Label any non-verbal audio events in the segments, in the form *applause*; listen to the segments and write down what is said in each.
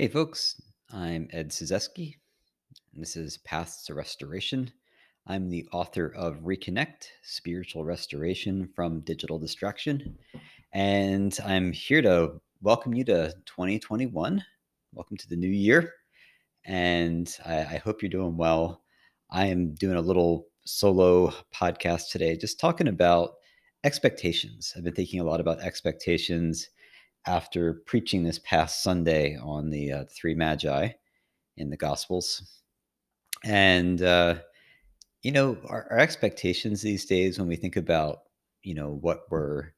Hey, folks, I'm Ed Cyzewski, and this is Paths to Restoration. I'm the author of Reconnect Spiritual Restoration from Digital Distraction, and I'm here to welcome you to 2021. Welcome to the new year, and I, I hope you're doing well. I am doing a little solo podcast today, just talking about expectations. I've been thinking a lot about expectations after preaching this past Sunday on the uh, three magi in the Gospels. And, uh, you know, our, our, expectations these days when we think about, you know, what we're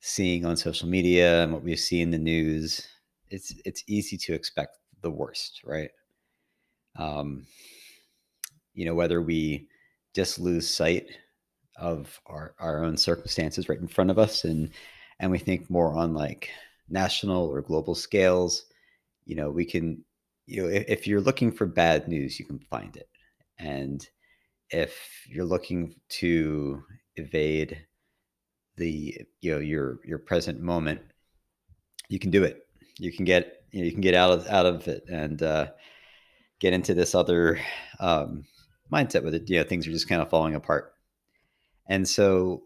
seeing on social media and what we see in the news, it's it's easy to expect the worst, right? Um, you know, whether we just lose sight of our, our own circumstances right in front of us and and we think more on like national or global scales, you know, we can, you know, if, if you're looking for bad news, you can find it. And if you're looking to evade the, you know, your your present moment, you can do it. You can get, you know, you can get out of out of it and uh, get into this other um, mindset with it. You know, things are just kind of falling apart. And so,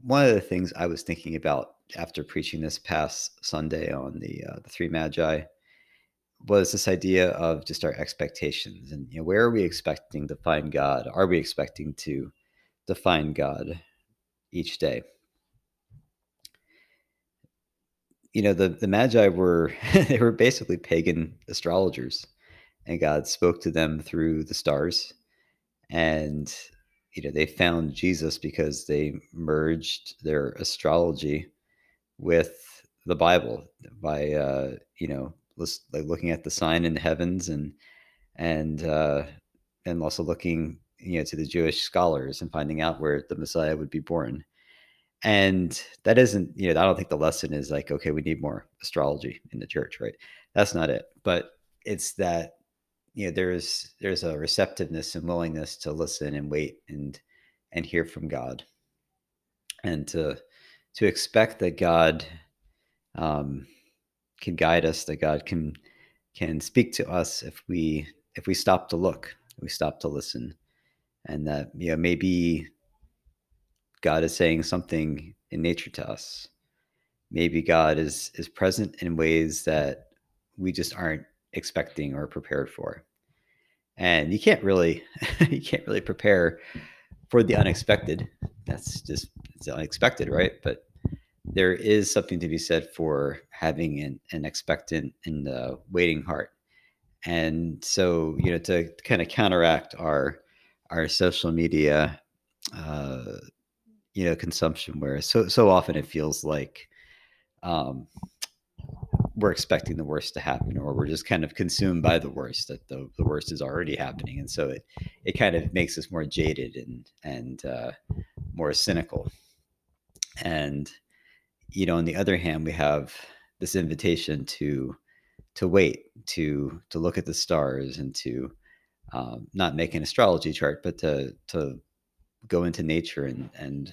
one of the things I was thinking about after preaching this past Sunday on the uh, the three magi was this idea of just our expectations and you know where are we expecting to find God? Are we expecting to to find God each day? You know the the magi were *laughs* they were basically pagan astrologers, and God spoke to them through the stars, and you know they found Jesus because they merged their astrology with the Bible by uh, you know like looking at the sign in the heavens and and uh, and also looking you know to the Jewish scholars and finding out where the Messiah would be born. And that isn't you know I don't think the lesson is like okay we need more astrology in the church right that's not it but it's that you know there's there's a receptiveness and willingness to listen and wait and and hear from God and to to expect that God um, can guide us, that God can can speak to us if we if we stop to look, we stop to listen, and that you know maybe God is saying something in nature to us. Maybe God is is present in ways that we just aren't expecting or prepared for. And you can't really *laughs* you can't really prepare for the unexpected. That's just it's unexpected, right? But there is something to be said for having an, an expectant and uh, waiting heart. And so, you know, to kind of counteract our our social media, uh, you know, consumption, where so so often it feels like um, we're expecting the worst to happen, or we're just kind of consumed by the worst that the, the worst is already happening, and so it it kind of makes us more jaded and and uh, more cynical. And you know, on the other hand, we have this invitation to to wait, to to look at the stars, and to um, not make an astrology chart, but to to go into nature and and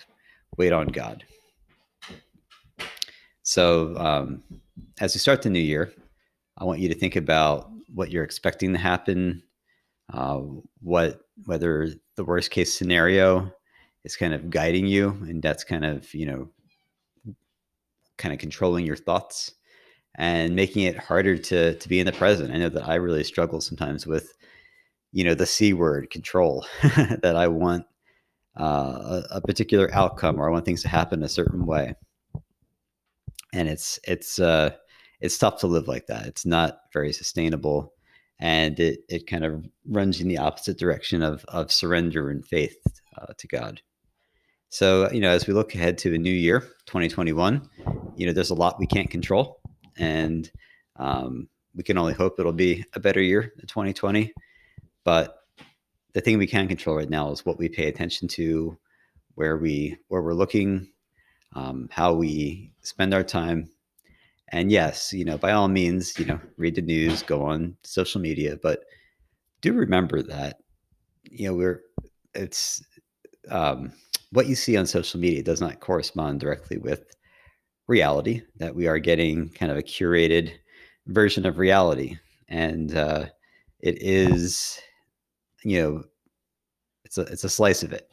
wait on God. So, um, as we start the new year, I want you to think about what you're expecting to happen, uh, what whether the worst case scenario is kind of guiding you, and that's kind of you know kind of controlling your thoughts and making it harder to to be in the present. I know that I really struggle sometimes with, you know, the C word control *laughs* that I want uh, a, a, particular outcome or I want things to happen a certain way. And it's it's uh, it's tough to live like that. It's not very sustainable, and it it kind of runs in the opposite direction of of surrender and faith uh, to God. So, you know, as we look ahead to a new year, 2021, you know, there's a lot we can't control. And um, we can only hope it'll be a better year than 2020. But the thing we can control right now is what we pay attention to, where we where we're looking, um, how we spend our time. And yes, you know, by all means, you know, read the news, go on social media, but do remember that, you know, we're it's um, what you see on social media does not correspond directly with reality, that we are getting kind of a curated version of reality. and uh, it is, you know, it's a it's a slice of it.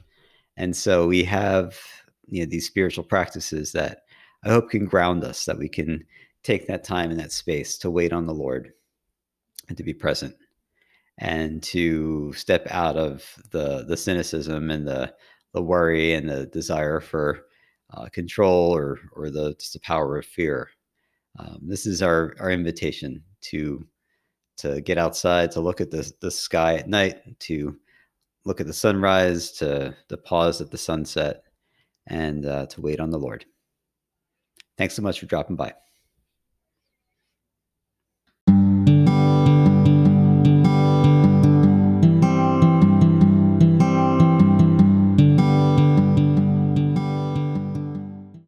And so we have you know these spiritual practices that I hope can ground us, that we can take that time and that space to wait on the Lord and to be present and to step out of the the cynicism and the the worry and the desire for uh, control or or the just the power of fear. Um, this is our our invitation to to get outside, to look at the the sky at night, to look at the sunrise, to to pause at the sunset, and uh, to wait on the Lord. Thanks so much for dropping by.